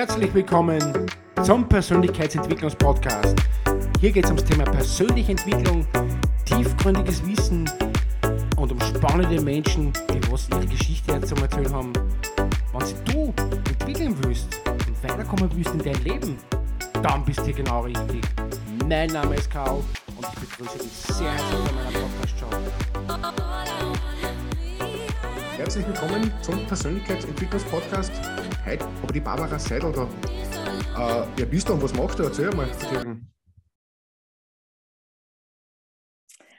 Herzlich willkommen zum Persönlichkeitsentwicklungspodcast. Hier geht es ums Thema persönliche Entwicklung, tiefgründiges Wissen und um spannende Menschen, die was ihre Geschichte zu erzählen haben. Wenn du entwickeln willst und weiterkommen willst in dein Leben, dann bist du hier genau richtig. Mein Name ist Karl und ich begrüße dich sehr herzlich bei meiner Podcast-Show. Herzlich willkommen zum Persönlichkeitsentwicklungspodcast. Heute habe ich die Barbara Seidel da. Äh, wer bist du und was machst du? Erzähl mal.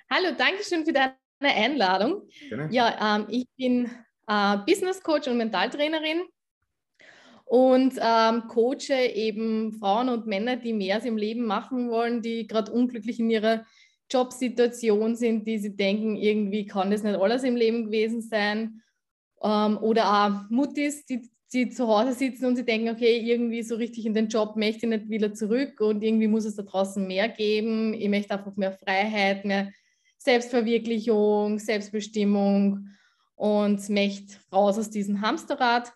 Hallo, danke schön für deine Einladung. Gerne. Ja, ähm, ich bin äh, Business Coach und Mentaltrainerin und ähm, coache eben Frauen und Männer, die mehr im Leben machen wollen, die gerade unglücklich in ihrer Jobsituation sind, die sie denken, irgendwie kann das nicht alles im Leben gewesen sein ähm, oder auch Muttis, die, die zu Hause sitzen und sie denken, okay, irgendwie so richtig in den Job möchte ich nicht wieder zurück und irgendwie muss es da draußen mehr geben. Ich möchte einfach mehr Freiheit, mehr Selbstverwirklichung, Selbstbestimmung und möchte raus aus diesem Hamsterrad.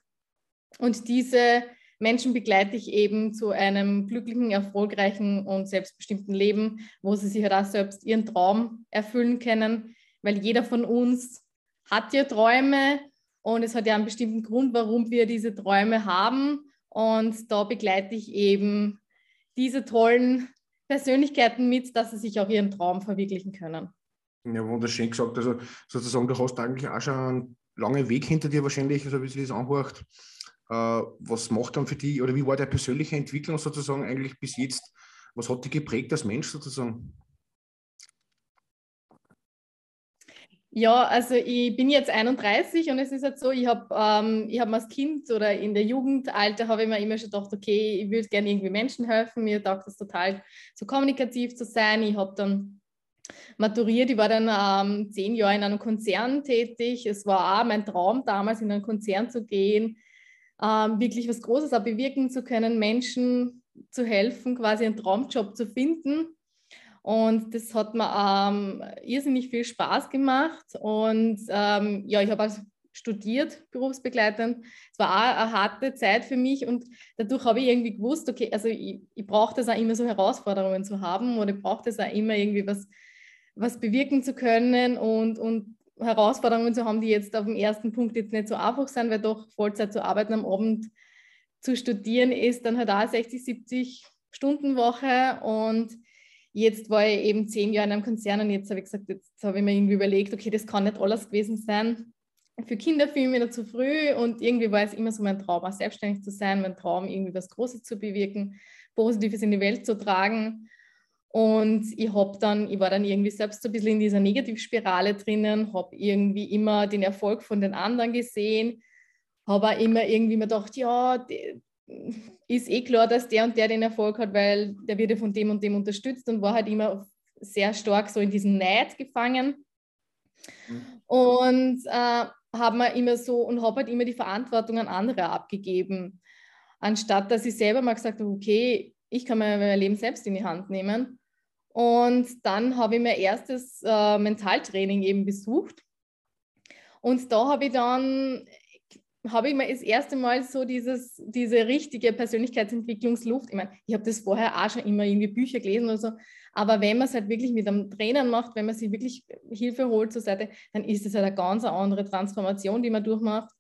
Und diese Menschen begleite ich eben zu einem glücklichen, erfolgreichen und selbstbestimmten Leben, wo sie sich halt auch selbst ihren Traum erfüllen können, weil jeder von uns hat ja Träume und es hat ja einen bestimmten Grund, warum wir diese Träume haben. Und da begleite ich eben diese tollen Persönlichkeiten mit, dass sie sich auch ihren Traum verwirklichen können. Ja, wunderschön gesagt. Also sozusagen, du hast eigentlich auch schon einen langen Weg hinter dir wahrscheinlich, so wie sich das anhört. Äh, was macht dann für dich, oder wie war deine persönliche Entwicklung sozusagen eigentlich bis jetzt? Was hat dich geprägt als Mensch sozusagen? Ja, also ich bin jetzt 31 und es ist halt so, ich habe ähm, hab als Kind oder in der Jugendalter habe ich mir immer schon gedacht, okay, ich würde gerne irgendwie Menschen helfen. Mir taugt es total, so kommunikativ zu sein. Ich habe dann maturiert, ich war dann ähm, zehn Jahre in einem Konzern tätig. Es war auch mein Traum damals, in einen Konzern zu gehen, ähm, wirklich was Großes auch bewirken zu können, Menschen zu helfen, quasi einen Traumjob zu finden. Und das hat mir ähm, irrsinnig viel Spaß gemacht. Und ähm, ja, ich habe also studiert, berufsbegleitend. Es war auch eine harte Zeit für mich und dadurch habe ich irgendwie gewusst, okay, also ich, ich brauche das auch immer so Herausforderungen zu haben oder ich brauche das auch immer irgendwie was, was bewirken zu können und, und Herausforderungen zu haben, die jetzt auf dem ersten Punkt jetzt nicht so einfach sind, weil doch Vollzeit zu arbeiten am Abend zu studieren ist dann halt auch 60, 70 Stunden Woche und Jetzt war ich eben zehn Jahre in einem Konzern und jetzt habe ich gesagt, jetzt habe ich mir irgendwie überlegt, okay, das kann nicht alles gewesen sein. Für Kinderfilme wieder zu früh und irgendwie war es immer so mein Traum, auch selbstständig zu sein, mein Traum, irgendwie was Großes zu bewirken, Positives in die Welt zu tragen. Und ich habe dann, ich war dann irgendwie selbst so ein bisschen in dieser Negativspirale drinnen, habe irgendwie immer den Erfolg von den anderen gesehen, habe auch immer irgendwie mir gedacht, ja, die, ist eh klar, dass der und der den Erfolg hat, weil der wird ja von dem und dem unterstützt und war halt immer sehr stark so in diesen Neid gefangen. Und äh, habe mir immer so und habe halt immer die Verantwortung an andere abgegeben, anstatt dass ich selber mal gesagt habe, okay, ich kann mein Leben selbst in die Hand nehmen. Und dann habe ich mein erstes äh, Mentaltraining eben besucht. Und da habe ich dann habe ich mir das erste Mal so dieses, diese richtige Persönlichkeitsentwicklungsluft. Ich meine, ich habe das vorher auch schon immer irgendwie Bücher gelesen oder so, aber wenn man es halt wirklich mit einem Trainer macht, wenn man sich wirklich Hilfe holt zur Seite, dann ist es halt eine ganz andere Transformation, die man durchmacht.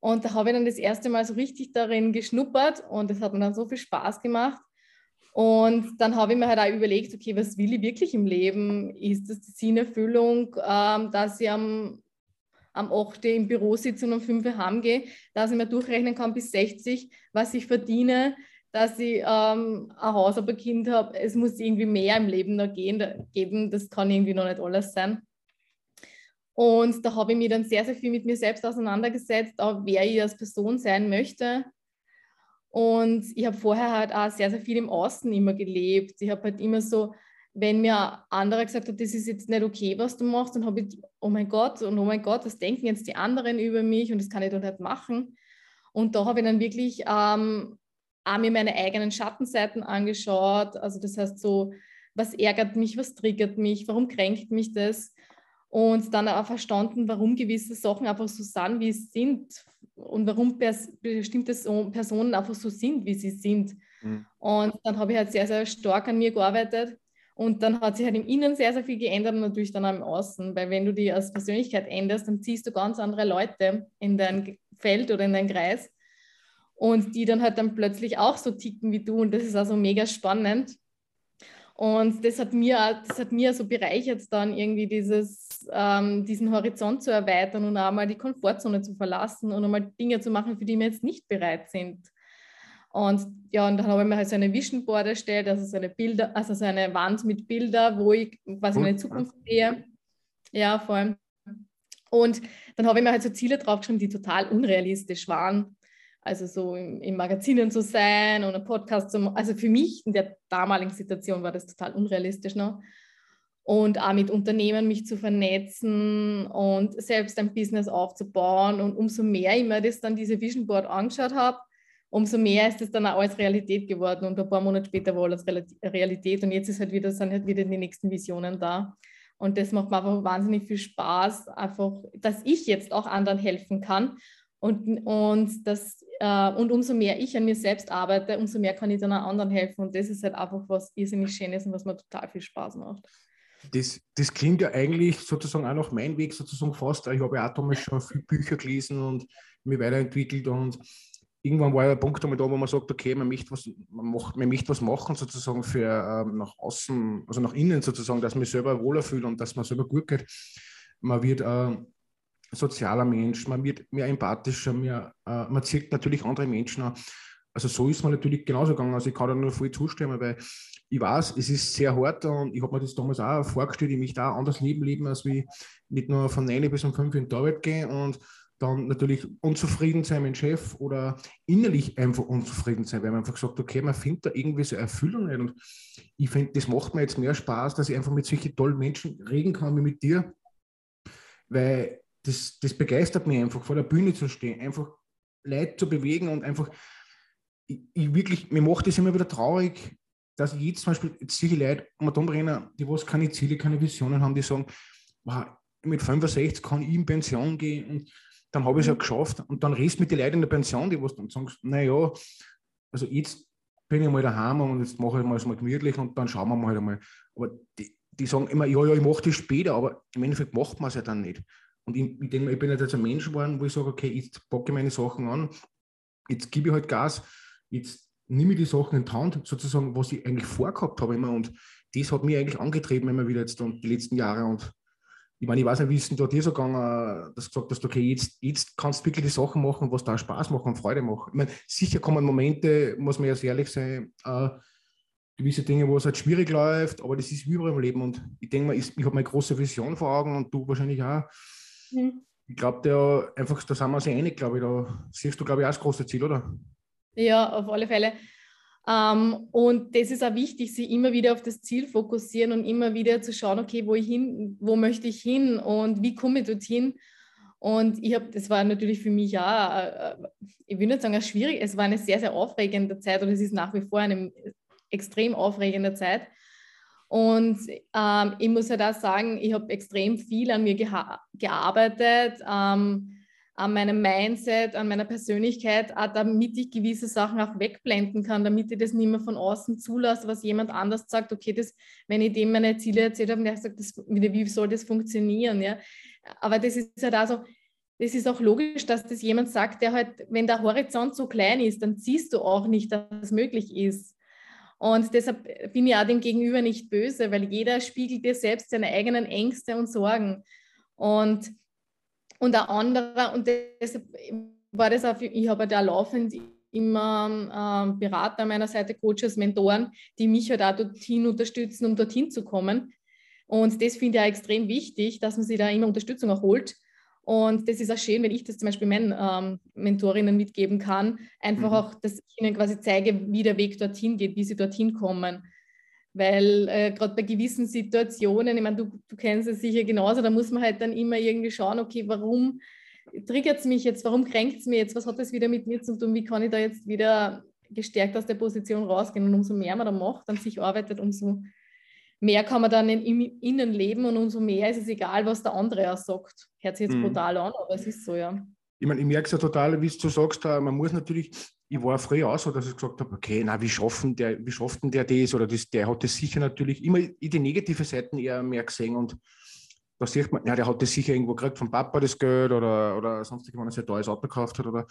Und da habe ich dann das erste Mal so richtig darin geschnuppert und das hat mir dann so viel Spaß gemacht. Und dann habe ich mir halt auch überlegt, okay, was will ich wirklich im Leben? Ist das die Sinnerfüllung, ähm, dass ich am am 8. im Büro sitze und um 5 Uhr heimgehe, dass ich mir durchrechnen kann bis 60, was ich verdiene, dass ich ähm, ein Haus, aber ein Kind habe. Es muss irgendwie mehr im Leben noch gehen, da, geben. Das kann irgendwie noch nicht alles sein. Und da habe ich mich dann sehr, sehr viel mit mir selbst auseinandergesetzt, auch wer ich als Person sein möchte. Und ich habe vorher halt auch sehr, sehr viel im Außen immer gelebt. Ich habe halt immer so wenn mir andere gesagt hat, das ist jetzt nicht okay, was du machst, dann habe ich, oh mein Gott, und oh mein Gott, was denken jetzt die anderen über mich und das kann ich doch nicht machen. Und da habe ich dann wirklich ähm, auch mir meine eigenen Schattenseiten angeschaut. Also das heißt so, was ärgert mich, was triggert mich, warum kränkt mich das? Und dann auch verstanden, warum gewisse Sachen einfach so sind, wie es sind. und warum bestimmte Personen einfach so sind, wie sie sind. Mhm. Und dann habe ich halt sehr, sehr stark an mir gearbeitet. Und dann hat sich halt im Innen sehr, sehr viel geändert und natürlich dann auch im Außen. Weil wenn du die als Persönlichkeit änderst, dann ziehst du ganz andere Leute in dein Feld oder in deinen Kreis. Und die dann halt dann plötzlich auch so ticken wie du. Und das ist also mega spannend. Und das hat mir, das hat mir so bereichert, dann irgendwie dieses, ähm, diesen Horizont zu erweitern und auch mal die Komfortzone zu verlassen und einmal Dinge zu machen, für die wir jetzt nicht bereit sind. Und ja, und dann habe ich mir halt so eine Vision Board erstellt, also so eine Bilder, also so eine Wand mit Bildern, wo ich quasi meine Zukunft sehe. Ja, vor allem. Und dann habe ich mir halt so Ziele draufgeschrieben, die total unrealistisch waren also so in, in Magazinen zu sein und einen Podcast zu machen. Also für mich in der damaligen Situation war das total unrealistisch noch. Und auch mit Unternehmen mich zu vernetzen und selbst ein Business aufzubauen. Und umso mehr ich mir das dann diese Vision Board angeschaut habe, umso mehr ist das dann auch als Realität geworden. Und ein paar Monate später war alles Realität. Und jetzt ist halt wieder, sind halt wieder die nächsten Visionen da. Und das macht mir einfach wahnsinnig viel Spaß, einfach, dass ich jetzt auch anderen helfen kann und, und, das, äh, und umso mehr ich an mir selbst arbeite, umso mehr kann ich dann auch anderen helfen. Und das ist halt einfach was irrsinnig Schönes und was mir total viel Spaß macht. Das, das klingt ja eigentlich sozusagen auch noch mein Weg, sozusagen fast. Ich habe ja auch damals schon viele Bücher gelesen und mich weiterentwickelt und irgendwann war ja der Punkt einmal da, wo man sagt, okay, man möchte was, man macht, man möchte was machen sozusagen für ähm, nach außen, also nach innen sozusagen, dass man sich selber wohler fühlt und dass man selber gut geht. Man wird äh, sozialer Mensch, man wird mehr empathischer, mehr, äh, man zieht natürlich andere Menschen an. Also so ist man natürlich genauso gegangen. Also ich kann da nur voll zustimmen, weil ich weiß, es ist sehr hart und ich habe mir das damals auch vorgestellt, ich möchte auch anders leben, leben als wie nicht nur von 9 bis um 5 in die Arbeit gehen und dann natürlich unzufrieden sein mit dem Chef oder innerlich einfach unzufrieden sein, weil man einfach sagt, okay, man findet da irgendwie so Erfüllung nicht. Und ich finde, das macht mir jetzt mehr Spaß, dass ich einfach mit solchen tollen Menschen reden kann wie mit dir, weil das, das begeistert mich einfach, vor der Bühne zu stehen, einfach Leute zu bewegen und einfach, ich, ich wirklich, mir macht das immer wieder traurig, dass ich jetzt zum Beispiel, ich Leute um den rennen, die was keine Ziele, keine Visionen haben, die sagen, wow, mit 65 kann ich in Pension gehen und dann habe ich es ja mhm. geschafft und dann redest mit den Leuten in der Pension, die was dann sagen, naja, also jetzt bin ich mal daheim und jetzt mache ich mal mal gemütlich und dann schauen wir mal halt einmal. Aber die, die sagen immer, ja, ja, ich mache das später, aber im Endeffekt macht man es ja dann nicht. Und ich, ich denke, ich bin jetzt ein Mensch geworden, wo ich sage, okay, jetzt packe ich meine Sachen an, jetzt gebe ich halt Gas, jetzt nehme ich die Sachen in die Hand, sozusagen, was ich eigentlich vorgehabt habe immer. Und das hat mich eigentlich angetrieben immer wieder jetzt und die letzten Jahre. Und ich meine, ich weiß nicht, wie es denn da dir so gegangen, dass du gesagt hast, okay, jetzt, jetzt kannst du wirklich die Sachen machen, was da Spaß machen und Freude machen. Ich meine, sicher kommen Momente, muss man ja sehr ehrlich sein, äh, gewisse Dinge, wo es halt schwierig läuft, aber das ist wie überall im Leben. Und ich denke mal, ich, ich habe meine große Vision vor Augen und du wahrscheinlich auch. Mhm. Ich glaube, der einfach, da sind wir uns einig, glaube ich. Da siehst du, glaube ich, auch das große Ziel, oder? Ja, auf alle Fälle. Ähm, und das ist auch wichtig, sich immer wieder auf das Ziel fokussieren und immer wieder zu schauen, okay, wo ich hin, wo möchte ich hin und wie komme ich dorthin. Und ich habe, das war natürlich für mich äh, äh, ich will nicht sagen, schwierig, es war eine sehr, sehr aufregende Zeit und es ist nach wie vor eine extrem aufregende Zeit. Und ähm, ich muss ja halt da sagen, ich habe extrem viel an mir gearbeitet, ähm, an meinem Mindset, an meiner Persönlichkeit, damit ich gewisse Sachen auch wegblenden kann, damit ich das nicht mehr von außen zulasse, was jemand anders sagt, okay, das, wenn ich dem meine Ziele erzählt habe, und der sagt, das, wie soll das funktionieren? Ja? Aber das ist halt also, das ist auch logisch, dass das jemand sagt, der halt, wenn der Horizont so klein ist, dann siehst du auch nicht, dass es möglich ist. Und deshalb bin ich auch dem Gegenüber nicht böse, weil jeder spiegelt dir selbst seine eigenen Ängste und Sorgen. Und, und ein anderer, und deshalb war das auch, ich habe da laufend immer ähm, Berater an meiner Seite, Coaches, Mentoren, die mich halt auch dorthin unterstützen, um dorthin zu kommen. Und das finde ich auch extrem wichtig, dass man sich da immer Unterstützung erholt. Und das ist auch schön, wenn ich das zum Beispiel meinen ähm, Mentorinnen mitgeben kann, einfach mhm. auch, dass ich ihnen quasi zeige, wie der Weg dorthin geht, wie sie dorthin kommen. Weil äh, gerade bei gewissen Situationen, ich meine, du, du kennst es sicher genauso, da muss man halt dann immer irgendwie schauen, okay, warum triggert es mich jetzt, warum kränkt es mir jetzt, was hat das wieder mit mir zu tun, wie kann ich da jetzt wieder gestärkt aus der Position rausgehen. Und umso mehr man da macht, an sich arbeitet, umso mehr kann man dann im Innen leben und umso mehr ist es egal, was der andere auch sagt. Hört sich jetzt mhm. brutal an, aber es ist so, ja. ich meine, ich merke es ja total, wie du sagst, man muss natürlich, ich war früher auch so, dass ich gesagt habe, okay, na, wie schaffen der, wie schafft denn der das? Oder das, der hat das sicher natürlich immer die negative Seiten eher mehr gesehen und da sieht man, ja, der hat das sicher irgendwo gekriegt vom Papa das Geld oder, oder sonst sich ein teures Auto gekauft hat. Oder,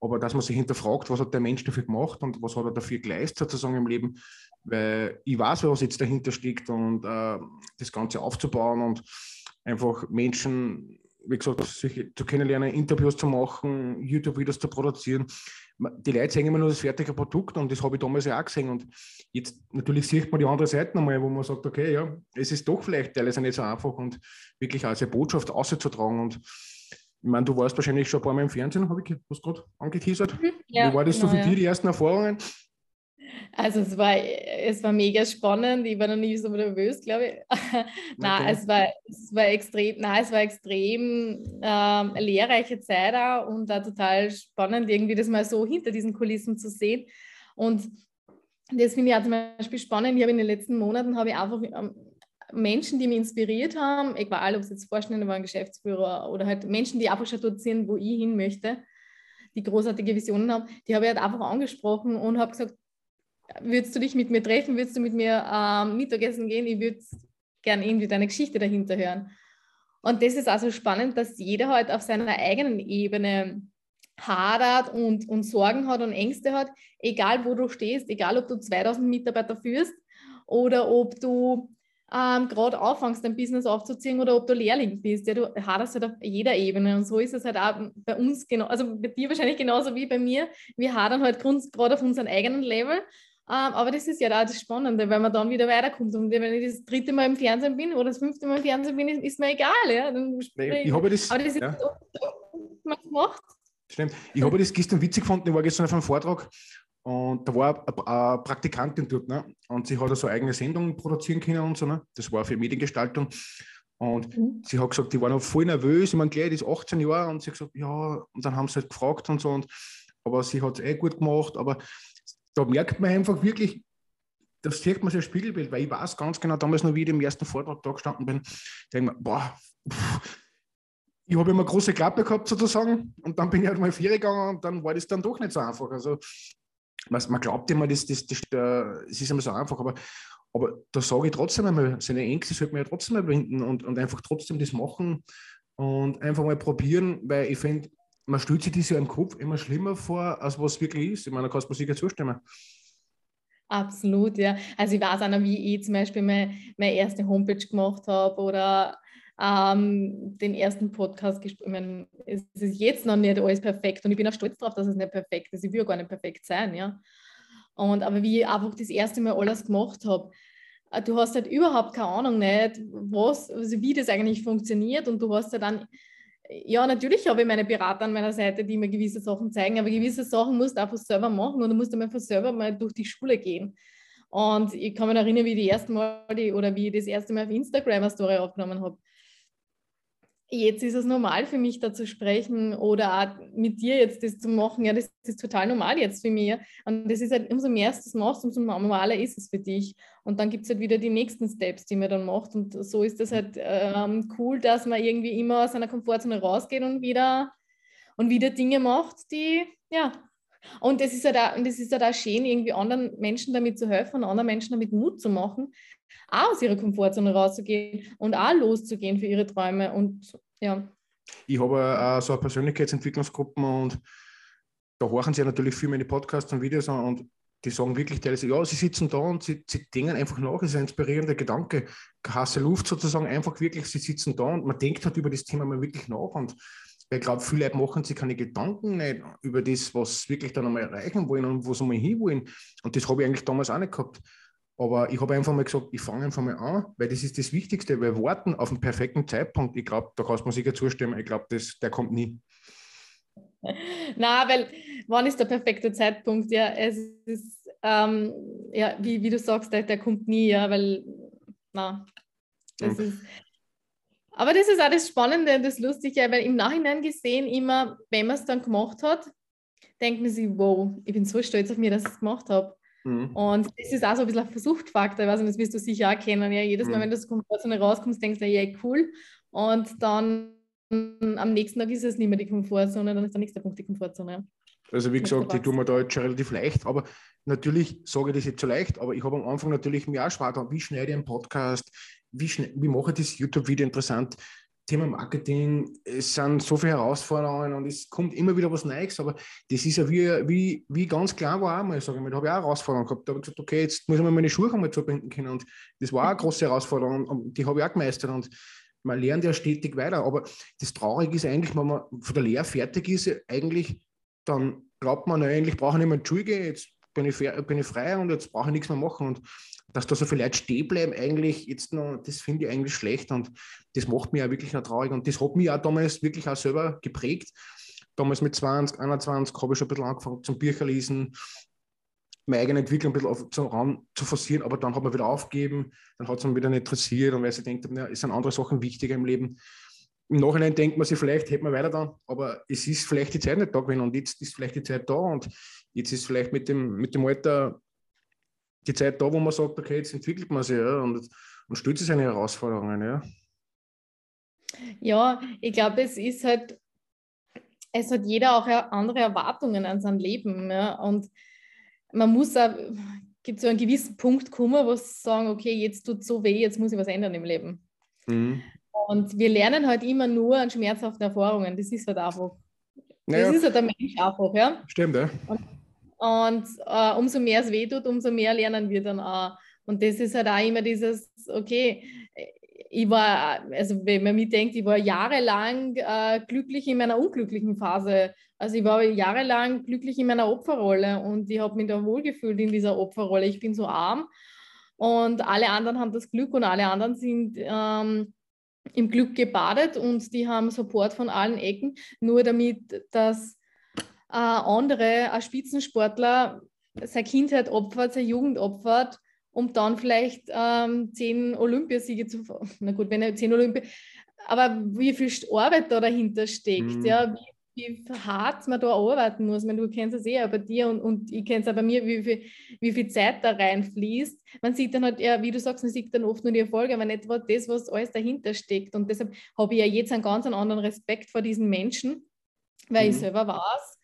aber dass man sich hinterfragt, was hat der Mensch dafür gemacht und was hat er dafür geleistet sozusagen im Leben, weil ich weiß, was jetzt dahinter steckt und äh, das Ganze aufzubauen und einfach Menschen wie gesagt, sich zu kennenlernen, Interviews zu machen, YouTube-Videos zu produzieren. Die Leute sehen immer nur das fertige Produkt und das habe ich damals ja auch gesehen. Und jetzt natürlich sieht man die andere Seite nochmal, wo man sagt, okay, ja, es ist doch vielleicht teilweise nicht so einfach und wirklich als eine Botschaft auszutragen. Und ich meine, du warst wahrscheinlich schon ein paar Mal im Fernsehen, habe ich was gerade angeteasert. Mhm. Ja, Wie war das genau, so für ja. dich, die ersten Erfahrungen? Also es war, es war mega spannend. Ich war noch nie so nervös, glaube ich. nein, okay. es war, es war extrem, nein, es war extrem ähm, lehrreiche Zeit auch und auch total spannend, irgendwie das mal so hinter diesen Kulissen zu sehen. Und das finde ich auch zum Beispiel spannend. Ich habe in den letzten Monaten habe ich einfach ähm, Menschen, die mich inspiriert haben, egal ob es jetzt Vorstände waren, Geschäftsführer oder halt Menschen, die einfach schon dort sind, wo ich hin möchte, die großartige Visionen haben, die habe ich halt einfach angesprochen und habe gesagt, würdest du dich mit mir treffen, würdest du mit mir ähm, Mittagessen gehen, ich würde gerne irgendwie deine Geschichte dahinter hören. Und das ist also spannend, dass jeder halt auf seiner eigenen Ebene hadert und, und Sorgen hat und Ängste hat, egal wo du stehst, egal ob du 2000 Mitarbeiter führst oder ob du ähm, gerade anfängst, dein Business aufzuziehen oder ob du Lehrling bist. Ja, du haderst halt auf jeder Ebene und so ist es halt auch bei uns genau, also bei dir wahrscheinlich genauso wie bei mir. Wir hadern halt gerade auf unserem eigenen Level aber das ist ja auch das Spannende, weil man dann wieder weiterkommt. Und wenn ich das dritte Mal im Fernsehen bin oder das fünfte Mal im Fernsehen bin, ist, ist mir egal. Ja? Dann nee, ich habe das, aber das ist ja. man gemacht. Stimmt. Ich habe das gestern witzig gefunden. Ich war gestern auf einem Vortrag und da war eine Praktikantin dort. Ne? Und sie hat so eigene Sendungen produzieren können und so. Ne? Das war für Mediengestaltung. Und mhm. sie hat gesagt, die war noch voll nervös. Ich meine, gleich, die ist 18 Jahre. Und sie hat gesagt, ja. Und dann haben sie halt gefragt und so. Und, aber sie hat es eh gut gemacht. Aber da merkt man einfach wirklich, das sieht man ein Spiegelbild, weil ich weiß ganz genau, damals noch, wie ich im ersten Vortrag da gestanden bin, denke mir, boah, pff, ich habe immer große Klappe gehabt sozusagen und dann bin ich halt mal vier gegangen und dann war das dann doch nicht so einfach. Also man glaubt immer, das, das, das, das ist immer so einfach, aber, aber da sage ich trotzdem einmal, seine Ängste sollte man ja trotzdem überwinden und, und einfach trotzdem das machen und einfach mal probieren, weil ich finde, man stellt sich das ja im Kopf immer schlimmer vor, als was wirklich ist. Ich meine, da kannst du mir sicher zustimmen. Absolut, ja. Also ich weiß auch noch, wie ich zum Beispiel meine, meine erste Homepage gemacht habe oder ähm, den ersten Podcast gespielt. Ich meine, es ist jetzt noch nicht alles perfekt und ich bin auch stolz darauf, dass es nicht perfekt ist. Ich will gar nicht perfekt sein, ja. Und aber wie ich einfach das erste Mal alles gemacht habe, äh, du hast halt überhaupt keine Ahnung nicht, was, also wie das eigentlich funktioniert und du hast ja dann ja, natürlich habe ich meine Berater an meiner Seite, die mir gewisse Sachen zeigen, aber gewisse Sachen musst du einfach selber machen und du musst einfach selber mal durch die Schule gehen. Und ich kann mich erinnern, wie die erste Mal die, oder wie ich das erste Mal auf Instagram eine Story aufgenommen habe jetzt ist es normal für mich, da zu sprechen oder mit dir jetzt das zu machen. Ja, das ist total normal jetzt für mich. Und das ist halt, umso mehr du das machst, umso normaler ist es für dich. Und dann gibt es halt wieder die nächsten Steps, die man dann macht. Und so ist das halt ähm, cool, dass man irgendwie immer aus seiner Komfortzone rausgeht und wieder, und wieder Dinge macht, die, ja. Und es ist halt auch, und schön, irgendwie anderen Menschen damit zu helfen und anderen Menschen damit Mut zu machen, auch aus ihrer Komfortzone rauszugehen und auch loszugehen für ihre Träume. Und ja. Ich habe äh, so eine Persönlichkeitsentwicklungsgruppe und da horchen sie natürlich viel meine Podcasts und Videos an und die sagen wirklich teilweise, ja, sie sitzen da und sie, sie denken einfach nach, es ist ein inspirierender Gedanke. Hasse Luft sozusagen, einfach wirklich, sie sitzen da und man denkt halt über das Thema mal wirklich nach und ich glaube, viele Leute machen sich keine Gedanken nicht über das, was sie wirklich dann einmal erreichen wollen und wo sie mal hinwollen. Und das habe ich eigentlich damals auch nicht gehabt. Aber ich habe einfach mal gesagt, ich fange einfach mal an, weil das ist das Wichtigste. Wir warten auf den perfekten Zeitpunkt. Ich glaube, da kannst du mir sicher zustimmen. Ich glaube, der kommt nie. Na, weil wann ist der perfekte Zeitpunkt? Ja, es ist, ähm, ja, wie, wie du sagst, der, der kommt nie, ja, weil, na, das ist. Aber das ist auch das Spannende und das Lustige, weil im Nachhinein gesehen, immer, wenn man es dann gemacht hat, denkt man sich, wow, ich bin so stolz auf mich, dass ich es gemacht habe. Mhm. Und das ist auch so ein bisschen ein Versuchtfaktor, ich weiß nicht, das wirst du sicher auch kennen. Ja, jedes Mal, mhm. wenn du aus der Komfortzone rauskommst, denkst du, ja, cool. Und dann am nächsten Tag ist es nicht mehr die Komfortzone, dann ist der nächste Punkt die Komfortzone. Also wie gesagt, ich tue mir da jetzt schon relativ leicht, aber natürlich sage ich das jetzt so leicht, aber ich habe am Anfang natürlich mir auch getan, wie schneide ich einen Podcast, wie, wie mache ich das YouTube-Video interessant. Thema Marketing, es sind so viele Herausforderungen und es kommt immer wieder was Neues, aber das ist ja wie, wie, wie ganz klar war auch mal, sage ich mal, da habe ich auch Herausforderungen gehabt. Da habe ich gesagt, okay, jetzt muss ich mir meine Schuhe einmal zubinden können und das war eine große Herausforderung und die habe ich auch gemeistert und man lernt ja stetig weiter, aber das Traurige ist eigentlich, wenn man von der Lehre fertig ist, eigentlich, dann glaubt man, eigentlich brauche ich nicht mehr in die Schule gehen, jetzt bin ich, bin ich frei und jetzt brauche ich nichts mehr machen und dass da so viele Leute stehen bleiben, eigentlich jetzt noch, das finde ich eigentlich schlecht und das macht mich auch wirklich noch traurig. Und das hat mich auch damals wirklich auch selber geprägt. Damals mit 20, 21 habe ich schon ein bisschen angefangen zum Bücher lesen, meine eigene Entwicklung ein bisschen auf, zu, ran, zu forcieren, aber dann hat man wieder aufgegeben, dann hat es mich wieder nicht interessiert und weil sie denkt, ja, es sind andere Sachen wichtiger im Leben. Im Nachhinein denkt man sich, vielleicht hätte man weiter dann, aber es ist vielleicht die Zeit nicht da gewesen und jetzt ist vielleicht die Zeit da und jetzt ist vielleicht mit dem, mit dem Alter die Zeit da, wo man sagt, okay, jetzt entwickelt man sich ja, und, und stellt sich seine Herausforderungen. Ja, ja ich glaube, es ist halt, es hat jeder auch andere Erwartungen an sein Leben. Ja, und man muss auch, gibt so einen gewissen Punkt kommen, wo sie sagen, okay, jetzt tut es so weh, jetzt muss ich was ändern im Leben. Mhm. Und wir lernen halt immer nur an schmerzhaften Erfahrungen. Das ist halt einfach. Naja. Das ist halt der Mensch einfach, ja. Stimmt, ja. Und und äh, umso mehr es wehtut, umso mehr lernen wir dann auch. Und das ist halt auch immer dieses, okay, ich war, also wenn man mitdenkt, ich war jahrelang äh, glücklich in meiner unglücklichen Phase. Also ich war jahrelang glücklich in meiner Opferrolle und ich habe mich da wohlgefühlt in dieser Opferrolle. Ich bin so arm und alle anderen haben das Glück und alle anderen sind ähm, im Glück gebadet und die haben Support von allen Ecken, nur damit, dass äh, andere, ein Spitzensportler, seine Kindheit opfert, seine Jugend opfert, um dann vielleicht ähm, zehn Olympiasiege zu. Na gut, wenn er zehn Olympia. Aber wie viel Arbeit da dahinter steckt, mhm. ja, wie, wie, hart man da arbeiten muss. Ich meine, du kennst es eh auch bei dir und, und ich kenne es auch bei mir, wie viel, wie viel Zeit da reinfließt. Man sieht dann halt, ja, wie du sagst, man sieht dann oft nur die Erfolge, aber nicht das, was alles dahinter steckt. Und deshalb habe ich ja jetzt einen ganz anderen Respekt vor diesen Menschen, weil mhm. ich selber weiß,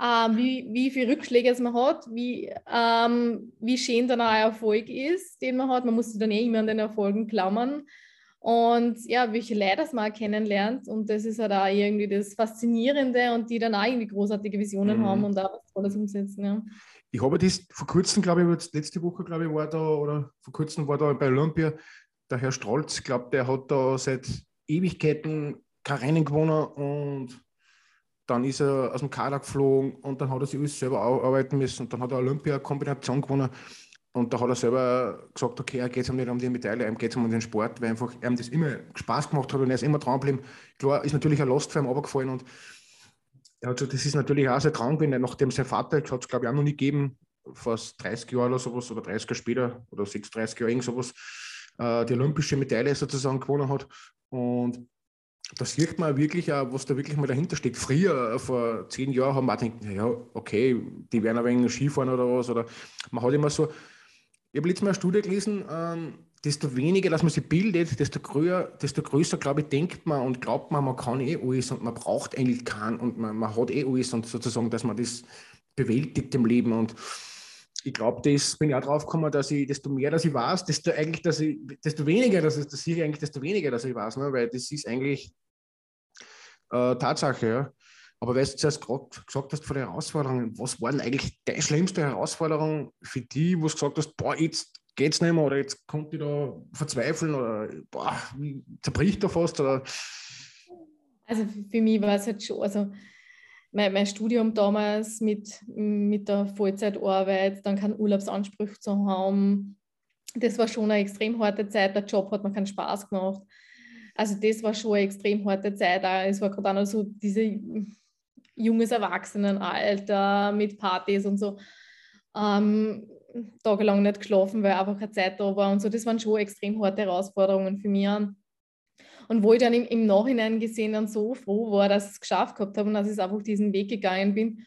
ähm, wie, wie viele Rückschläge es man hat, wie, ähm, wie schön dann auch ein Erfolg ist, den man hat. Man muss sich dann eh immer an den Erfolgen klammern. Und ja, welche Leute man auch kennenlernt. Und das ist halt auch irgendwie das Faszinierende und die dann auch irgendwie großartige Visionen mhm. haben und auch was Tolles umsetzen. Ja. Ich habe das vor kurzem, glaube ich, letzte Woche, glaube ich, war da, oder vor kurzem war da bei Olympia der Herr Strolz, ich glaube, der hat da seit Ewigkeiten kein Rennen gewonnen und dann ist er aus dem Kader geflogen und dann hat er sich alles selber arbeiten müssen. Und dann hat er Olympia-Kombination gewonnen. Und da hat er selber gesagt, okay, er geht es ihm nicht um die Medaille, ihm geht es um den Sport, weil einfach ihm das immer Spaß gemacht hat und er ist immer dran geblieben. Klar, ist natürlich ein Last für ihn runtergefallen und gesagt, das ist natürlich auch sehr wenn er, nachdem sein Vater, hat es glaube ich auch noch nie gegeben, fast 30 Jahre oder sowas, oder 30 Jahre später, oder 36 Jahre irgend sowas, äh, die olympische Medaille sozusagen gewonnen hat. Und da sieht man wirklich auch, was da wirklich mal dahinter steckt. Früher, äh, vor zehn Jahren, haben wir auch gedacht, ja, okay, die werden ein wenig Skifahren oder was. Oder man hat immer so, ich habe letztes Mal eine Studie gelesen, ähm, desto weniger, dass man sich bildet, desto größer, desto größer, glaube ich, denkt man und glaubt man, man kann eh alles und man braucht eigentlich keinen und man, man hat eh alles und sozusagen, dass man das bewältigt im Leben. Und ich glaube, das bin ich auch drauf gekommen, dass ich, desto mehr, dass ich weiß, desto eigentlich, dass ich, desto weniger, dass ich, das ich eigentlich, desto weniger, dass ich weiß, ne? weil das ist eigentlich äh, Tatsache, ja. Aber weil du zuerst gerade gesagt hast von den Herausforderungen, was war denn eigentlich deine schlimmste Herausforderung für die, wo du gesagt hast, boah, jetzt geht's nicht mehr oder jetzt konnte ich da verzweifeln oder boah, zerbricht da fast oder also für mich war es halt schon, also mein, mein Studium damals mit, mit der Vollzeitarbeit, dann keinen Urlaubsanspruch zu haben, das war schon eine extrem harte Zeit. Der Job hat mir keinen Spaß gemacht. Also das war schon eine extrem harte Zeit. Es war gerade auch noch so diese junges Erwachsenenalter mit Partys und so. Ähm, tagelang nicht geschlafen, weil einfach keine Zeit da war und so. Das waren schon extrem harte Herausforderungen für mich. Und wo ich dann im, im Nachhinein gesehen dann so froh war, dass ich es geschafft gehabt habe und dass ich einfach diesen Weg gegangen bin.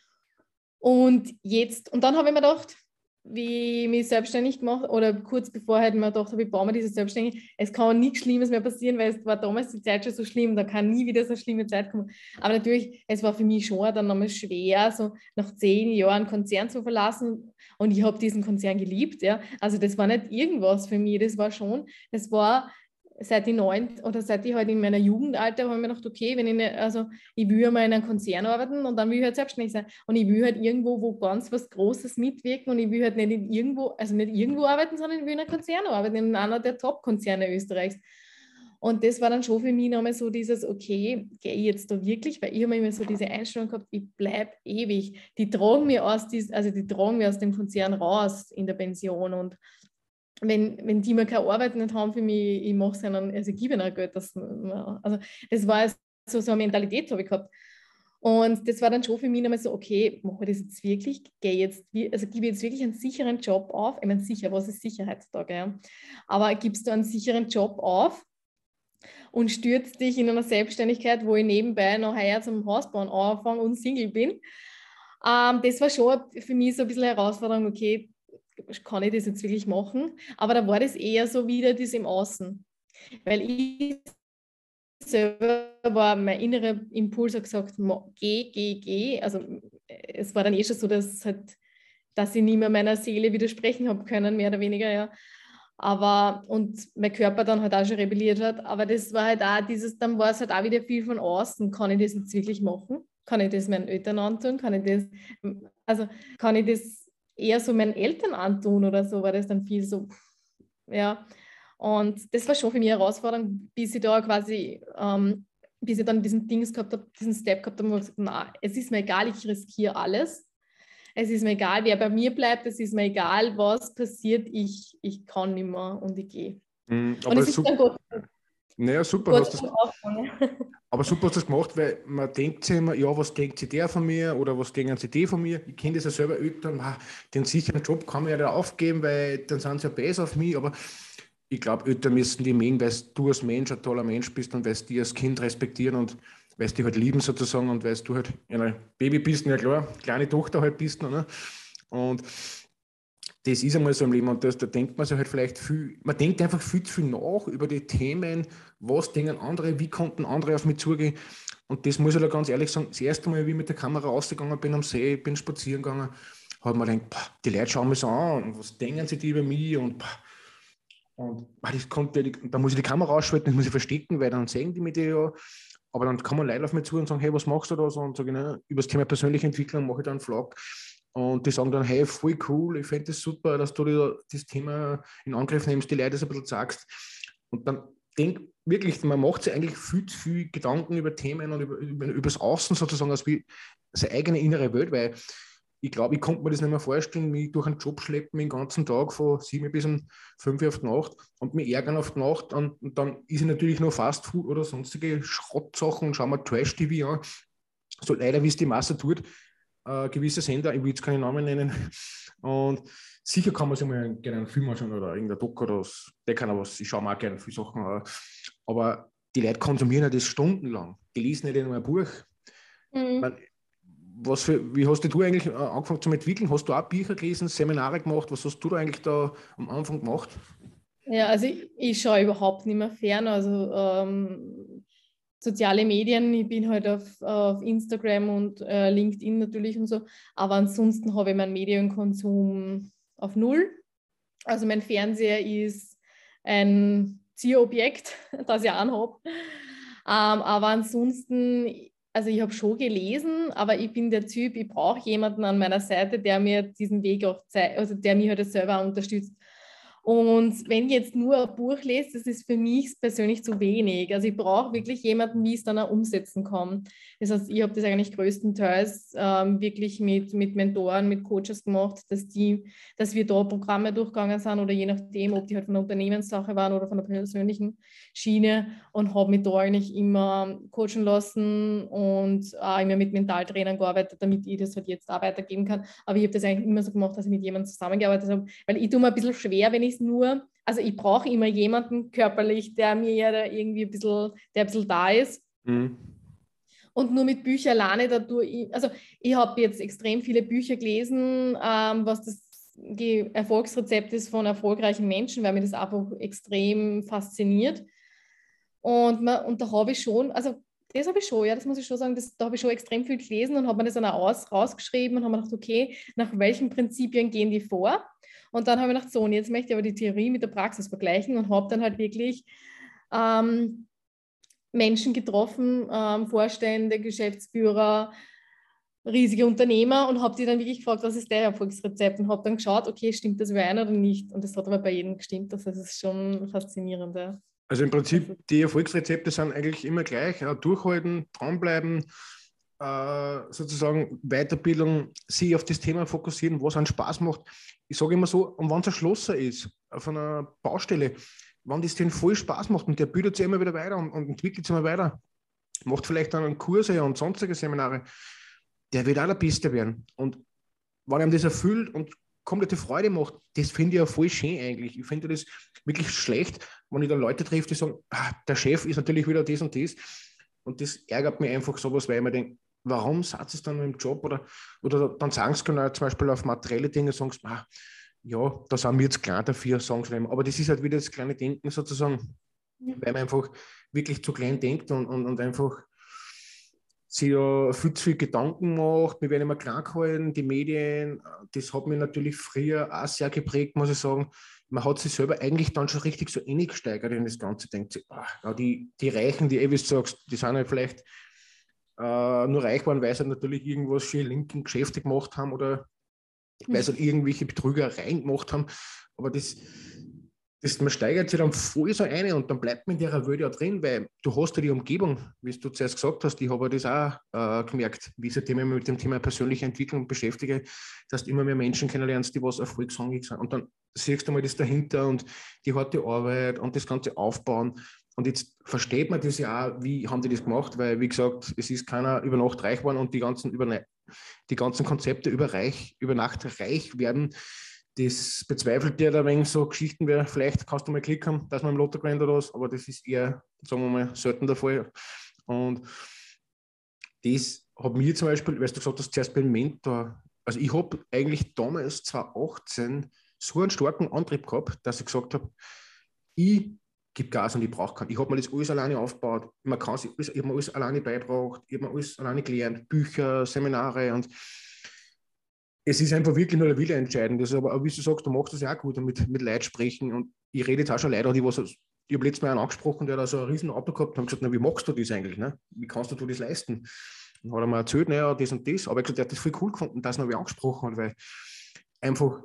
Und jetzt, und dann habe ich mir gedacht, wie ich mich selbstständig gemacht oder kurz bevor halt mir gedacht habe, ich baue mir diese Selbstständigkeit, es kann nichts Schlimmes mehr passieren, weil es war damals die Zeit schon so schlimm, da kann nie wieder so eine schlimme Zeit kommen. Aber natürlich, es war für mich schon dann nochmal schwer, so nach zehn Jahren Konzern zu verlassen und ich habe diesen Konzern geliebt, ja. Also das war nicht irgendwas für mich, das war schon, das war seit ich neun oder seit ich halt in meiner Jugendalter habe ich mir gedacht, okay, wenn ich also ich will mal in einem Konzern arbeiten und dann will ich halt selbstständig sein. Und ich will halt irgendwo, wo ganz was Großes mitwirken und ich will halt nicht in irgendwo, also nicht irgendwo arbeiten, sondern ich will in einem Konzern arbeiten, in einer der Top-Konzerne Österreichs. Und das war dann schon für mich nochmal so dieses, okay, gehe ich jetzt da wirklich, weil ich habe immer so diese Einstellung gehabt, ich bleibe ewig. Die tragen mir aus, also die tragen mir aus dem Konzern raus in der Pension und wenn, wenn die mal keine Arbeit nicht haben für mich, ich mache es ihnen, also ich gebe ihnen Geld. Das, also das war so, so eine Mentalität, habe ich gehabt. Und das war dann schon für mich nochmal so, okay, mache ich das jetzt wirklich? Gehe jetzt, also gebe jetzt wirklich einen sicheren Job auf? Ich meine, sicher, was ist Sicherheit? Ja? Aber gibst du einen sicheren Job auf und stürzt dich in einer Selbstständigkeit, wo ich nebenbei noch heuer zum Hausbauen anfange und Single bin? Ähm, das war schon für mich so ein bisschen Herausforderung, okay, kann ich das jetzt wirklich machen? Aber da war das eher so wieder das im Außen. Weil ich selber war, mein innerer Impuls hat gesagt, geh, geh, geh. Also es war dann eh schon so, dass, halt, dass ich nie mehr meiner Seele widersprechen habe können, mehr oder weniger, ja. Aber, und mein Körper dann halt auch schon rebelliert hat. Aber das war halt auch dieses, dann war es halt auch wieder viel von außen. Kann ich das jetzt wirklich machen? Kann ich das meinen Eltern antun? Kann ich das, also kann ich das eher so meinen Eltern antun oder so, war das dann viel so, ja. Und das war schon für mich eine Herausforderung, bis ich da quasi, ähm, bis ich dann diesen Dings gehabt habe, diesen Step gehabt habe, wo ich gesagt na, es ist mir egal, ich riskiere alles. Es ist mir egal, wer bei mir bleibt, es ist mir egal, was passiert, ich, ich kann nicht mehr und ich gehe. Mm, und es ist dann Gott naja, super. Hast das, aber super hast du das gemacht, weil man denkt sich immer, ja, was denkt sich der von mir oder was denken sie die von mir? Ich kenne das ja selber Eltern, den sicheren Job kann man ja da aufgeben, weil dann sind sie ja besser auf mich, aber ich glaube, Eltern müssen die mögen, weil du als Mensch ein toller Mensch bist und weil sie dich als Kind respektieren und weil sie dich halt lieben sozusagen und weil du halt ein Baby bist, ja klar, kleine Tochter halt bist. Ne? Und das ist einmal so im Leben und das, da denkt man sich halt vielleicht viel, man denkt einfach viel zu viel nach über die Themen, was denken andere, wie konnten andere auf mich zugehen. Und das muss ich da ganz ehrlich sagen, das erste Mal, wie ich mit der Kamera rausgegangen bin am See, bin spazieren gegangen, habe mir gedacht, boah, die Leute schauen mich so an und was denken sie die über mich und, boah, und boah, das konnte, da muss ich die Kamera ausschalten, das muss ich verstecken, weil dann sehen die mich ja. Aber dann kommen Leute auf mich zu und sagen, hey, was machst du da? So, und sage ich, ne, über das Thema persönliche Entwicklung mache ich dann einen Vlog. Und die sagen dann, hey, voll cool, ich finde das super, dass du dir das Thema in Angriff nimmst, die Leute so ein bisschen sagst. Und dann denk wirklich, man macht sich eigentlich viel zu viel Gedanken über Themen und über, über, über das Außen sozusagen als wie seine eigene innere Welt, weil ich glaube, ich konnte mir das nicht mehr vorstellen, mich durch einen Job schleppen den ganzen Tag von sieben bis um fünf Uhr auf die Nacht und mich ärgern auf die Nacht und, und dann ist ich natürlich nur Fast Food oder sonstige Schrottsachen und schauen wir Trash-TV an. So leider, wie es die Masse tut, äh, gewisse Sender, ich will jetzt keine Namen nennen. Und sicher kann man sich mal gerne einen Film anschauen oder irgendein Doc oder was. Der kann aber was, ich schaue mir auch gerne viele Sachen an. Aber die Leute konsumieren ja das stundenlang. Die lesen nicht nur ein Buch. Mhm. Man, was für, wie hast du eigentlich äh, angefangen zu entwickeln? Hast du auch Bücher gelesen, Seminare gemacht? Was hast du da eigentlich da am Anfang gemacht? Ja, also ich, ich schaue überhaupt nicht mehr fern. Also ähm, soziale Medien, ich bin halt auf, auf Instagram und äh, LinkedIn natürlich und so, aber ansonsten habe ich meinen Medienkonsum auf Null. Also mein Fernseher ist ein Zielobjekt, das ich anhabe. Ähm, aber ansonsten, also ich habe schon gelesen, aber ich bin der Typ, ich brauche jemanden an meiner Seite, der mir diesen Weg auch zeigt, also der mich halt selber unterstützt. Und wenn ich jetzt nur ein Buch lese, das ist für mich persönlich zu wenig. Also ich brauche wirklich jemanden, wie es dann auch umsetzen kann. Das heißt, ich habe das eigentlich größtenteils ähm, wirklich mit, mit Mentoren, mit Coaches gemacht, dass, die, dass wir da Programme durchgegangen sind oder je nachdem, ob die halt von der Unternehmenssache waren oder von der persönlichen Schiene und habe mich da eigentlich immer coachen lassen und auch immer mit Mentaltrainern gearbeitet, damit ich das halt jetzt auch weitergeben kann. Aber ich habe das eigentlich immer so gemacht, dass ich mit jemandem zusammengearbeitet habe, weil ich tue mir ein bisschen schwer, wenn ich es nur, also ich brauche immer jemanden körperlich, der mir ja da irgendwie ein bisschen, der ein bisschen da ist. Mhm und nur mit Büchern alleine dadurch, also ich habe jetzt extrem viele Bücher gelesen, ähm, was das die Erfolgsrezepte von erfolgreichen Menschen, weil mir das einfach extrem fasziniert. Und, man, und da habe ich schon, also das habe ich schon, ja, das muss ich schon sagen, das, da habe ich schon extrem viel gelesen und habe mir das dann auch aus, rausgeschrieben und habe mir gedacht, okay, nach welchen Prinzipien gehen die vor? Und dann habe ich gedacht, so, und jetzt möchte ich aber die Theorie mit der Praxis vergleichen und habe dann halt wirklich ähm, Menschen getroffen, ähm, Vorstände, Geschäftsführer, riesige Unternehmer und habe die dann wirklich gefragt, was ist der Erfolgsrezept und habe dann geschaut, okay, stimmt das über einen oder nicht? Und das hat aber bei jedem gestimmt, das ist schon faszinierend. Ja. Also im Prinzip, die Erfolgsrezepte sind eigentlich immer gleich. Durchhalten, dranbleiben, äh, sozusagen Weiterbildung, sich auf das Thema fokussieren, was einen Spaß macht. Ich sage immer so, und wenn es ein Schlosser ist, auf einer Baustelle, wenn das den voll Spaß macht und der bildet sich immer wieder weiter und, und entwickelt sich immer weiter, macht vielleicht dann Kurse und sonstige Seminare, der wird auch der Beste werden. Und wenn einem das erfüllt und komplette Freude macht, das finde ich ja voll schön eigentlich. Ich finde das wirklich schlecht, wenn ich dann Leute treffe, die sagen, ah, der Chef ist natürlich wieder das und das. Und das ärgert mich einfach sowas, weil ich mir denke, warum sagt es dann im Job? Oder, oder dann sagen sie genau zum Beispiel auf materielle Dinge, sagen sie, ah, ja, da sind wir jetzt klar dafür, sagen sie Aber das ist halt wieder das kleine Denken sozusagen, ja. weil man einfach wirklich zu klein denkt und, und, und einfach sich ja viel zu viel Gedanken macht, wir werden immer krank halten, die Medien, das hat mich natürlich früher auch sehr geprägt, muss ich sagen. Man hat sich selber eigentlich dann schon richtig so gesteigert in das Ganze, denkt sich, ach, die, die Reichen, die eh, wie du sagst, die sind halt vielleicht äh, nur reich waren, weil sie natürlich irgendwas für linken Geschäfte gemacht haben oder weil sie halt irgendwelche Betrügereien gemacht haben. Aber das, das, man steigert sich dann voll so ein und dann bleibt man in der Welt ja drin, weil du hast ja die Umgebung, wie du zuerst gesagt hast, ich habe das auch äh, gemerkt, wie seitdem ich mich mit dem Thema persönliche Entwicklung beschäftige, dass du immer mehr Menschen kennenlernst, die was erfolgshungrig sind. Und dann siehst du mal das dahinter und die harte Arbeit und das ganze Aufbauen. Und jetzt versteht man das ja auch, wie haben die das gemacht, weil, wie gesagt, es ist keiner über Nacht reich geworden und die ganzen, über, die ganzen Konzepte über, reich, über Nacht reich werden das bezweifelt ja ein wenig so Geschichten, wie vielleicht kannst du mal Klick haben, dass man im Lotto gewinnt oder was, aber das ist eher, sagen wir mal, selten der Fall. Und das hat mir zum Beispiel, weißt du gesagt hast, zuerst beim Mentor, also ich habe eigentlich damals 2018 so einen starken Antrieb gehabt, dass ich gesagt habe, ich gebe Gas und ich brauche keinen. Ich habe mir das alles alleine aufgebaut. Man kann sich alles, ich habe mir alles alleine beigebracht, ich habe mir alles alleine gelernt, Bücher, Seminare und es ist einfach wirklich nur der Wille entscheidend. Das aber, wie du sagst, du machst das ja auch gut mit, mit Leuten sprechen. Und ich rede jetzt auch schon Leute, die was, ich habe letztes Mal einen angesprochen, der da so ein riesen Auto gehabt hat und gesagt, na, wie machst du das eigentlich? Ne? Wie kannst du das leisten? Dann hat er mir erzählt, naja, das und das. Aber ich gesagt, er hat das voll cool gefunden, dass er mich angesprochen hat, weil einfach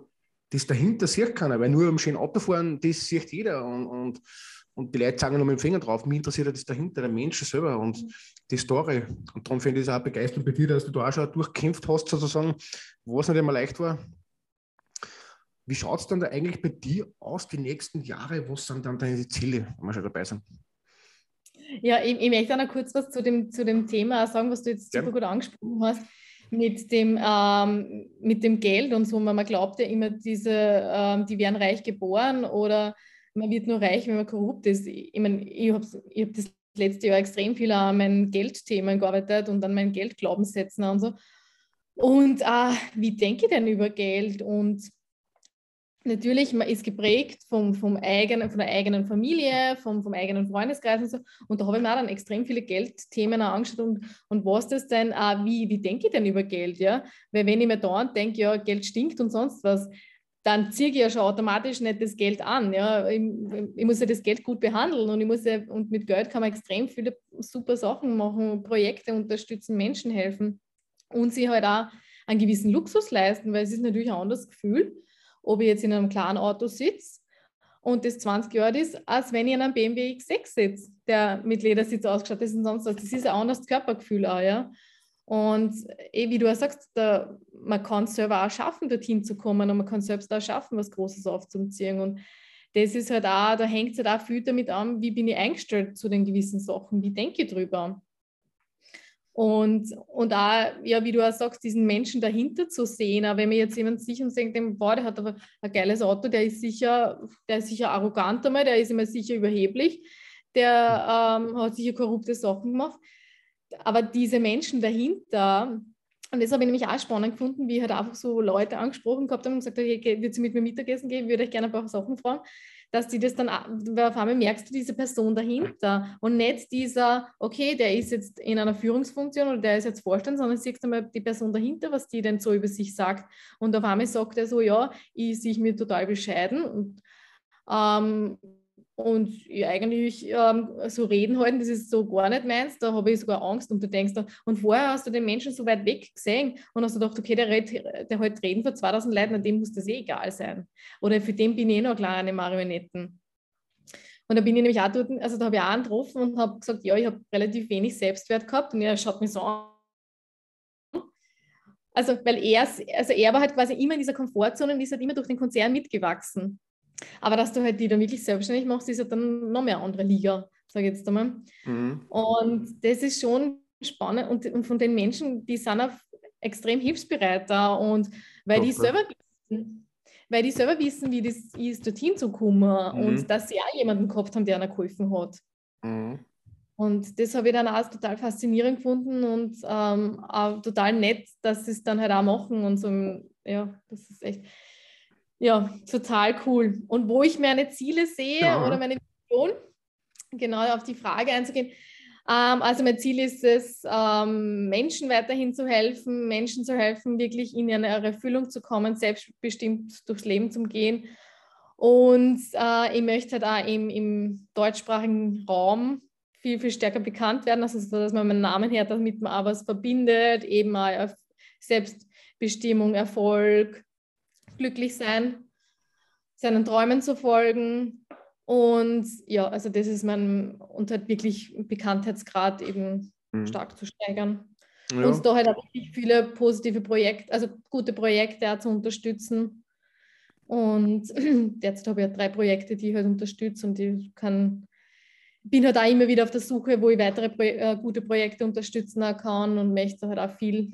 das dahinter sieht keiner, weil nur am schönen Auto fahren, das sieht jeder. Und, und und die Leute zeigen nur mit dem Finger drauf. Mich interessiert das dahinter, der Mensch selber und mhm. die Story. Und darum finde ich es auch begeisternd bei dir, dass du da auch schon durchgekämpft hast, sozusagen, wo es nicht immer leicht war. Wie schaut es dann da eigentlich bei dir aus, die nächsten Jahre? Was sind dann deine Ziele, wenn wir schon dabei sind? Ja, ich, ich möchte auch noch kurz was zu dem, zu dem Thema sagen, was du jetzt super ja. gut angesprochen hast mit dem, ähm, mit dem Geld und so. Man glaubt ja immer, diese, ähm, die werden reich geboren oder man wird nur reich, wenn man korrupt ist. Ich meine, ich habe hab das letzte Jahr extrem viel an meinen Geldthemen gearbeitet und an meinen Geldglaubenssätzen und so. Und äh, wie denke ich denn über Geld? Und natürlich, man ist geprägt vom, vom eigenen, von der eigenen Familie, vom, vom eigenen Freundeskreis und so. Und da habe ich mir dann extrem viele Geldthemen angeschaut und, und was das denn, äh, wie, wie denke ich denn über Geld? Ja? Weil wenn ich mir da denke, ja, Geld stinkt und sonst was, dann ziehe ich ja schon automatisch nicht das Geld an. Ja. Ich, ich, muss ja das Geld gut behandeln und, ich muss ja, und mit Geld kann man extrem viele super Sachen machen, Projekte unterstützen, Menschen helfen und sie halt auch einen gewissen Luxus leisten, weil es ist natürlich ein anderes Gefühl, ob ich jetzt in einem kleinen Auto sitze und das 20 Jahre ist, als wenn ich in einem BMW X6 sitze, der mit Ledersitz ausgestattet ist und sonst was. Das ist ein anderes Körpergefühl auch, ja. Und eh, wie du auch sagst, da, man kann es selber auch schaffen, dorthin zu kommen und man kann selbst auch schaffen, was Großes aufzuziehen. Und das ist halt auch, da hängt es halt auch viel damit an, wie bin ich eingestellt zu den gewissen Sachen, wie denke ich drüber. Und, und auch, ja, wie du auch sagst, diesen Menschen dahinter zu sehen. Aber wenn man jetzt jemand sich und denkt, boah, der hat aber ein geiles Auto, der ist sicher, der ist sicher arrogant einmal, der ist immer sicher überheblich, der ähm, hat sicher korrupte Sachen gemacht aber diese Menschen dahinter, Und das habe ich nämlich auch spannend gefunden, wie halt einfach so Leute angesprochen gehabt haben und gesagt, hey, würdet ihr mit mir Mittagessen gehen, würde ich gerne ein paar Sachen fragen, dass die das dann, weil auf einmal merkst du diese Person dahinter und nicht dieser, okay, der ist jetzt in einer Führungsfunktion oder der ist jetzt Vorstand, sondern siehst du mal die Person dahinter, was die denn so über sich sagt. Und auf einmal sagt er so, ja, ich sehe mich total bescheiden. Und ähm, und ja, eigentlich ähm, so reden halten, das ist so gar nicht meins, da habe ich sogar Angst und du denkst und vorher hast du den Menschen so weit weg gesehen und hast gedacht, okay, der, red, der halt reden vor 2000 Leuten, dem muss das eh egal sein. Oder für den bin ich eh noch kleine Marionetten. Und da bin ich nämlich auch dort, also da habe ich auch einen getroffen und habe gesagt, ja, ich habe relativ wenig Selbstwert gehabt und er schaut mich so an. Also, weil er, also er war halt quasi immer in dieser Komfortzone und ist halt immer durch den Konzern mitgewachsen. Aber dass du halt die dann wirklich selbstständig machst, ist ja dann noch mehr andere Liga, sage ich jetzt einmal. Mhm. Und das ist schon spannend. Und, und, von den Menschen, die sind auch extrem hilfsbereit da und weil Doch, die selber wissen, weil die selber wissen, wie das ist, dorthin zu kommen mhm. und dass sie auch jemanden gehabt haben, der ihnen geholfen hat. Mhm. Und das habe ich dann auch total faszinierend gefunden und ähm, auch total nett, dass sie es dann halt auch machen und so. Ja, das ist echt ja, total cool. Und wo ich meine Ziele sehe ja. oder meine Vision, genau auf die Frage einzugehen. Ähm, also mein Ziel ist es, ähm, Menschen weiterhin zu helfen, Menschen zu helfen, wirklich in eine Erfüllung zu kommen, selbstbestimmt durchs Leben zu gehen. Und äh, ich möchte halt auch im, im deutschsprachigen Raum viel, viel stärker bekannt werden, also dass man meinen Namen her, damit man auch was verbindet, eben auch Selbstbestimmung, Erfolg, glücklich sein, seinen Träumen zu folgen. Und ja, also das ist mein, und halt wirklich Bekanntheitsgrad eben mhm. stark zu steigern. Ja. Und da halt auch wirklich viele positive Projekte, also gute Projekte auch zu unterstützen. Und derzeit habe ich ja drei Projekte, die ich halt unterstütze und ich kann, bin halt auch immer wieder auf der Suche, wo ich weitere Pro äh, gute Projekte unterstützen kann und möchte halt auch viel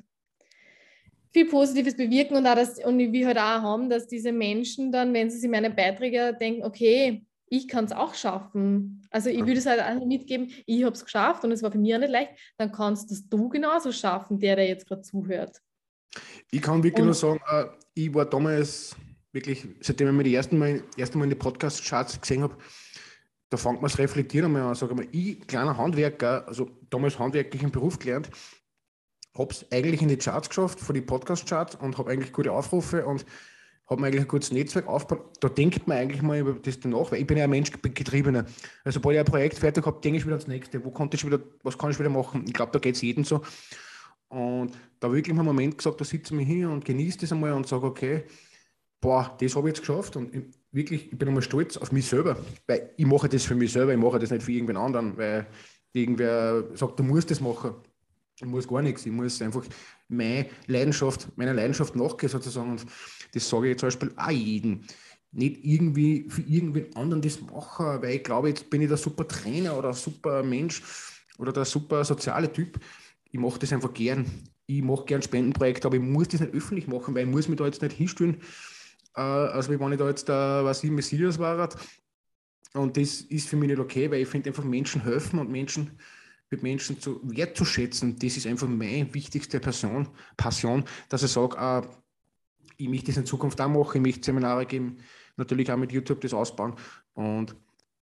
viel Positives bewirken und, auch das, und wir halt auch haben, dass diese Menschen dann, wenn sie sich meine Beiträge denken, okay, ich kann es auch schaffen. Also ich würde es halt auch mitgeben, ich habe es geschafft und es war für mich auch nicht leicht, dann kannst das du genauso schaffen, der, der jetzt gerade zuhört. Ich kann wirklich und, nur sagen, äh, ich war damals wirklich, seitdem ich mir die ersten Mal, ersten Mal in den Podcast-Charts gesehen habe, da fängt man es reflektieren einmal an. Sag mal, ich, kleiner Handwerker, also damals handwerklichen Beruf gelernt, habe es eigentlich in die Charts geschafft, vor die Podcast-Charts und habe eigentlich gute Aufrufe und habe mir eigentlich ein gutes Netzwerk aufgebaut. Da denkt man eigentlich mal über das danach, weil ich bin ja ein Mensch getriebener. Also, sobald ich ein Projekt fertig habe, denke ich wieder ans nächste. Wo konnte ich wieder, was kann ich wieder machen? Ich glaube, da geht es jedem so. Und da wirklich mal einen Moment gesagt, da sitze ich mich hin und genieße das einmal und sage, okay, boah, das habe ich jetzt geschafft und ich, wirklich, ich bin einmal stolz auf mich selber, weil ich mache das für mich selber, ich mache das nicht für irgendwen anderen, weil irgendwer sagt, du musst das machen. Ich muss gar nichts. Ich muss einfach meine Leidenschaft, meiner Leidenschaft nachgehen sozusagen. Und das sage ich zum Beispiel auch jedem. Nicht irgendwie für irgendwen anderen das machen, weil ich glaube, jetzt bin ich der super Trainer oder ein super Mensch oder der super soziale Typ. Ich mache das einfach gern. Ich mache gern Spendenprojekte, aber ich muss das nicht öffentlich machen, weil ich muss mich da jetzt nicht hinstellen, äh, als wenn ich da jetzt der, was ich, Messias war. Und das ist für mich nicht okay, weil ich finde einfach Menschen helfen und Menschen mit Menschen zu wertzuschätzen, das ist einfach meine wichtigste Person, Passion, dass ich sage, äh, ich möchte das in Zukunft auch machen, ich möchte Seminare geben, natürlich auch mit YouTube das ausbauen. Und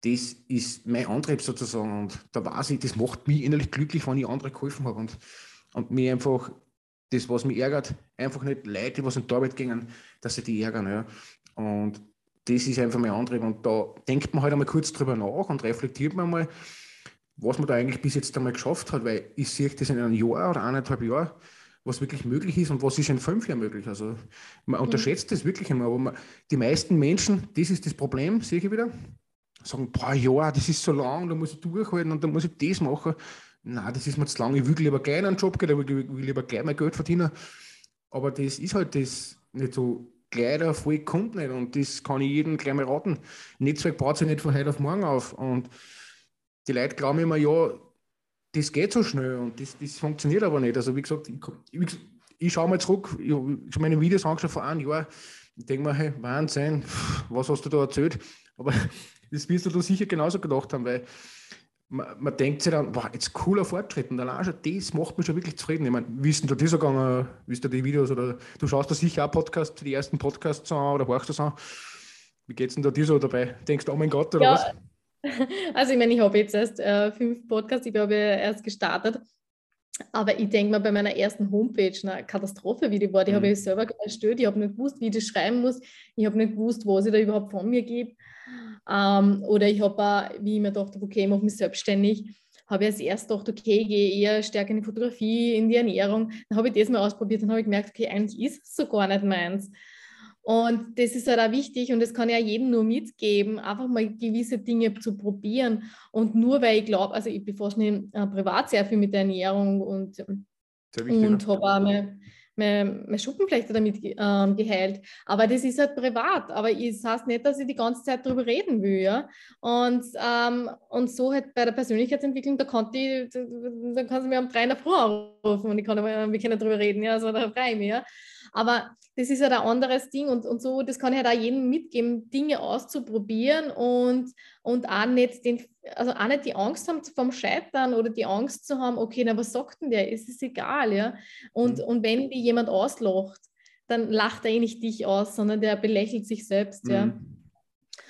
das ist mein Antrieb sozusagen. Und da weiß ich, das macht mich innerlich glücklich, wenn ich andere geholfen habe. Und, und mir einfach das, was mich ärgert, einfach nicht Leute, was in die Arbeit gehen, dass sie die ärgern. Ja. Und das ist einfach mein Antrieb. Und da denkt man halt einmal kurz drüber nach und reflektiert man mal, was man da eigentlich bis jetzt einmal geschafft hat, weil ich sehe das in einem Jahr oder eineinhalb Jahren, was wirklich möglich ist und was ist in fünf Jahren möglich. Also man unterschätzt das wirklich immer, aber man, die meisten Menschen, das ist das Problem, sehe ich wieder, sagen, boah, ja, das ist so lang, da muss ich durchhalten und da muss ich das machen. Nein, das ist mir zu lang, ich will lieber gleich einen Job gehen, ich will lieber gleich mein Geld verdienen. Aber das ist halt das nicht so gleich der Erfolg kommt nicht und das kann ich jedem gleich mal raten. Netzwerk baut sich nicht von heute auf morgen auf und die Leute glauben immer, ja, das geht so schnell und das, das funktioniert aber nicht. Also wie gesagt, ich, ich, schaue mal zurück, ich habe meine Videos angeschaut vor einem Jahr, ich denke mir, hey, Wahnsinn, was hast du da erzählt? Aber das wirst du da sicher genauso gedacht haben, weil man, man, denkt sich dann, wow, jetzt cooler Fortschritt. Und allein schon das macht mich schon wirklich zufrieden. Ich meine, wie ist denn da das gegangen? Wie ist da die Videos? Oder du schaust da sicher auch Podcast, die ersten Podcasts an oder horchst das an. Wie geht es denn da dir so dabei? Denkst du, oh mein Gott, oder ja, was? Also ich meine, ich habe jetzt erst äh, fünf Podcasts, ich glaube, erst gestartet. Aber ich denke mal, bei meiner ersten Homepage, eine Katastrophe, wie die war, die mhm. habe ich selber erstellt. Ich habe nicht gewusst, wie ich das schreiben muss. Ich habe nicht gewusst, was ich da überhaupt von mir gebe. Ähm, oder ich habe auch, wie ich mir dachte, okay, ich mache mich selbstständig, habe ich als erst gedacht, okay, ich gehe eher stärker in die Fotografie, in die Ernährung. Dann habe ich das mal ausprobiert und habe ich gemerkt, okay, eigentlich ist es so gar nicht meins. Und das ist halt auch wichtig und das kann ja jedem nur mitgeben, einfach mal gewisse Dinge zu probieren. Und nur weil ich glaube, also ich mich äh, privat sehr viel mit der Ernährung und, und habe auch meine, meine, meine Schuppenflechte damit ähm, geheilt. Aber das ist halt privat. Aber es das heißt nicht, dass ich die ganze Zeit darüber reden will. Ja? Und, ähm, und so halt bei der Persönlichkeitsentwicklung, da kann ich, da kann sie mir um drei in der Früh anrufen und ich kann, wir können darüber reden. Ja? Also da freue ich mich. Ja? Aber das ist ja halt ein anderes Ding und, und so, das kann ich halt auch jedem mitgeben, Dinge auszuprobieren und, und auch nicht den, also auch nicht die Angst haben vom Scheitern oder die Angst zu haben, okay, na was sagt denn der? Es ist egal, ja. Und, mhm. und wenn die jemand auslacht, dann lacht er eh nicht dich aus, sondern der belächelt sich selbst, mhm. ja.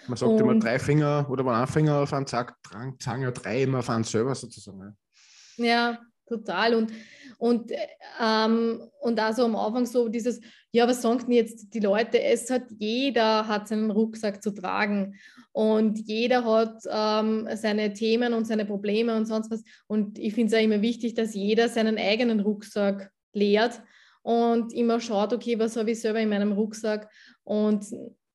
Man sagt und, immer drei Finger oder man ein Finger auf einen Zack, sagen ja drei immer auf einen selber sozusagen. Ja, total. Und und, ähm, und also am Anfang so dieses, ja, was sagen denn jetzt die Leute? Es hat jeder hat seinen Rucksack zu tragen und jeder hat ähm, seine Themen und seine Probleme und sonst was. Und ich finde es auch immer wichtig, dass jeder seinen eigenen Rucksack leert und immer schaut, okay, was habe ich selber in meinem Rucksack und,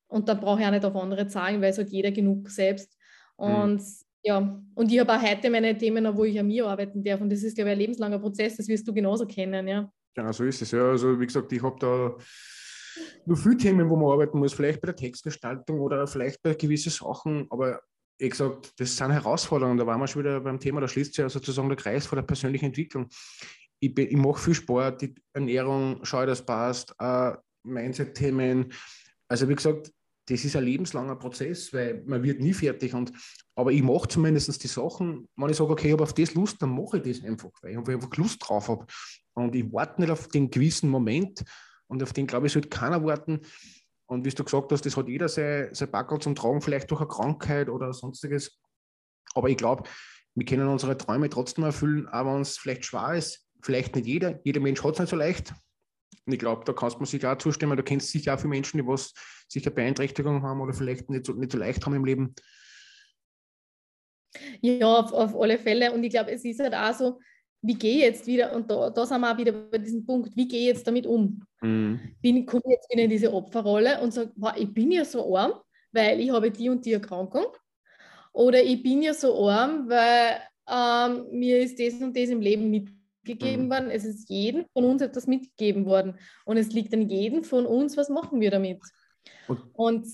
und dann brauche ich auch nicht auf andere zahlen, weil es hat jeder genug selbst. Mhm. Und mhm ja, und ich habe auch heute meine Themen, wo ich an mir arbeiten darf. Und das ist, glaube ich, ein lebenslanger Prozess, das wirst du genauso kennen, ja. Genau, so ist es. Ja, also wie gesagt, ich habe da nur viele Themen, wo man arbeiten muss, vielleicht bei der Textgestaltung oder vielleicht bei gewissen Sachen, aber wie gesagt, das sind Herausforderungen. Da waren wir schon wieder beim Thema, da schließt sich ja sozusagen der Kreis vor der persönlichen Entwicklung. Ich, ich mache viel Sport, die Ernährung, schaue, dass passt, äh, Mindset-Themen. Also wie gesagt, das ist ein lebenslanger Prozess, weil man wird nie fertig. Und, aber ich mache zumindest die Sachen, wenn ich sage, okay, ich habe auf das Lust, dann mache ich das einfach, weil ich einfach Lust drauf habe. Und ich warte nicht auf den gewissen Moment und auf den, glaube ich, sollte keiner warten. Und wie du gesagt hast, das hat jeder sein, sein Backel zum Tragen, vielleicht durch eine Krankheit oder sonstiges. Aber ich glaube, wir können unsere Träume trotzdem erfüllen, auch wenn es vielleicht schwer ist. Vielleicht nicht jeder. Jeder Mensch hat es nicht so leicht. Und ich glaube, da kannst mir sicher auch zustimmen. Du kennst sicher auch viele Menschen, die was sicher Beeinträchtigung haben oder vielleicht nicht so, nicht so leicht haben im Leben. Ja, auf, auf alle Fälle. Und ich glaube, es ist halt auch so, wie gehe ich jetzt wieder, und da, da sind wir auch wieder bei diesem Punkt, wie gehe ich jetzt damit um? Mhm. Bin, komme ich jetzt wieder in diese Opferrolle und sage, wow, ich bin ja so arm, weil ich habe die und die Erkrankung. Oder ich bin ja so arm, weil ähm, mir ist das und das im Leben mitgegeben gegeben mhm. worden. Es ist jedem von uns etwas mitgegeben worden. Und es liegt an jedem von uns, was machen wir damit. Und,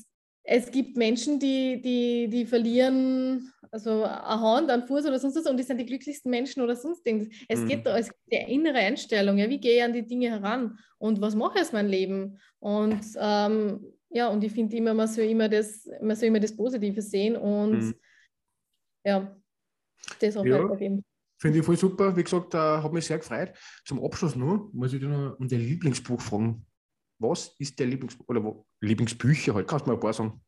es gibt Menschen, die, die, die verlieren also eine Hand, einen Fuß oder sonst was und die sind die glücklichsten Menschen oder sonst irgendwas. Es mhm. geht da, es geht die innere Einstellung, ja, wie gehe ich an die Dinge heran und was mache ich aus meinem Leben? Und ähm, ja, und ich finde immer, man soll immer das, man soll immer das Positive sehen und mhm. ja, das auch ja. halt eben. Finde ich voll super. Wie gesagt, äh, hat mich sehr gefreut. Zum Abschluss nur, muss ich dir noch um dein Lieblingsbuch fragen. Was ist der Lieblingsbuch oder wo, Lieblingsbücher halt? Kannst du mal ein paar sagen?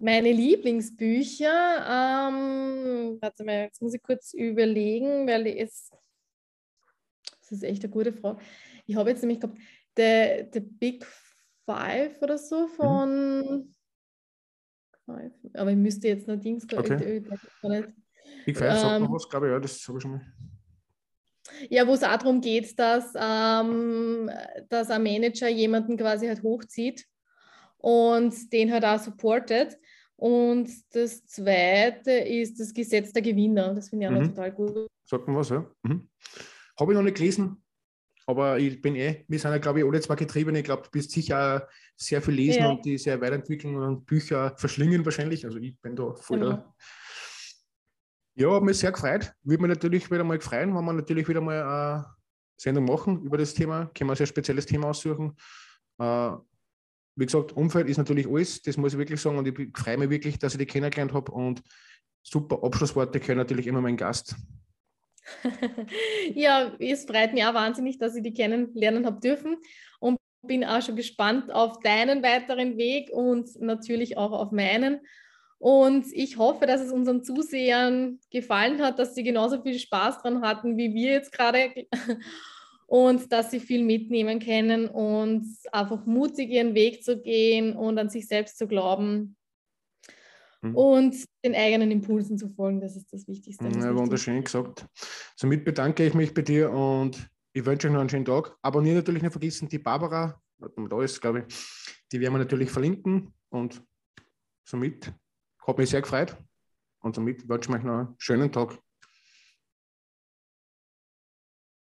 Meine Lieblingsbücher, ähm, warte mal, jetzt muss ich kurz überlegen, weil es, das ist echt eine gute Frage. Ich habe jetzt nämlich gehabt, The, The Big Five oder so von, mhm. aber ich müsste jetzt noch Dings, okay. ich, ich, ich, Big Five sagt ähm, noch was, glaube ich, ja, das habe ich schon mal. Ja, wo es auch darum geht, dass, ähm, dass ein Manager jemanden quasi halt hochzieht und den halt auch supportet. Und das zweite ist das Gesetz der Gewinner. Das finde ich auch mhm. total gut. Sagt man was, ja. Mhm. Habe ich noch nicht gelesen, aber ich bin eh, wir sind ja, glaube ich, alle zwar getrieben. Ich glaube, du bist sicher sehr viel lesen ja. und die sehr weiterentwickeln und Bücher verschlingen wahrscheinlich. Also ich bin da voll genau. der ja, hat mich sehr gefreut. Würde mich natürlich wieder mal freuen, wenn wir natürlich wieder mal eine Sendung machen über das Thema. Können wir ein sehr spezielles Thema aussuchen. Äh, wie gesagt, Umfeld ist natürlich alles, das muss ich wirklich sagen. Und ich freue mich wirklich, dass ich die kennengelernt habe. Und super Abschlussworte können natürlich immer mein Gast. ja, es freut mich auch wahnsinnig, dass ich die kennenlernen habe dürfen und bin auch schon gespannt auf deinen weiteren Weg und natürlich auch auf meinen. Und ich hoffe, dass es unseren Zusehern gefallen hat, dass sie genauso viel Spaß dran hatten wie wir jetzt gerade und dass sie viel mitnehmen können und einfach mutig ihren Weg zu gehen und an sich selbst zu glauben mhm. und den eigenen Impulsen zu folgen. Das ist das Wichtigste. Ja, wunderschön gesagt. Somit bedanke ich mich bei dir und ich wünsche euch noch einen schönen Tag. Abonnieren natürlich nicht vergessen, die Barbara, da ist, glaube ich, die werden wir natürlich verlinken und somit hat mich sehr gefreut und somit wünsche ich euch noch einen schönen Tag.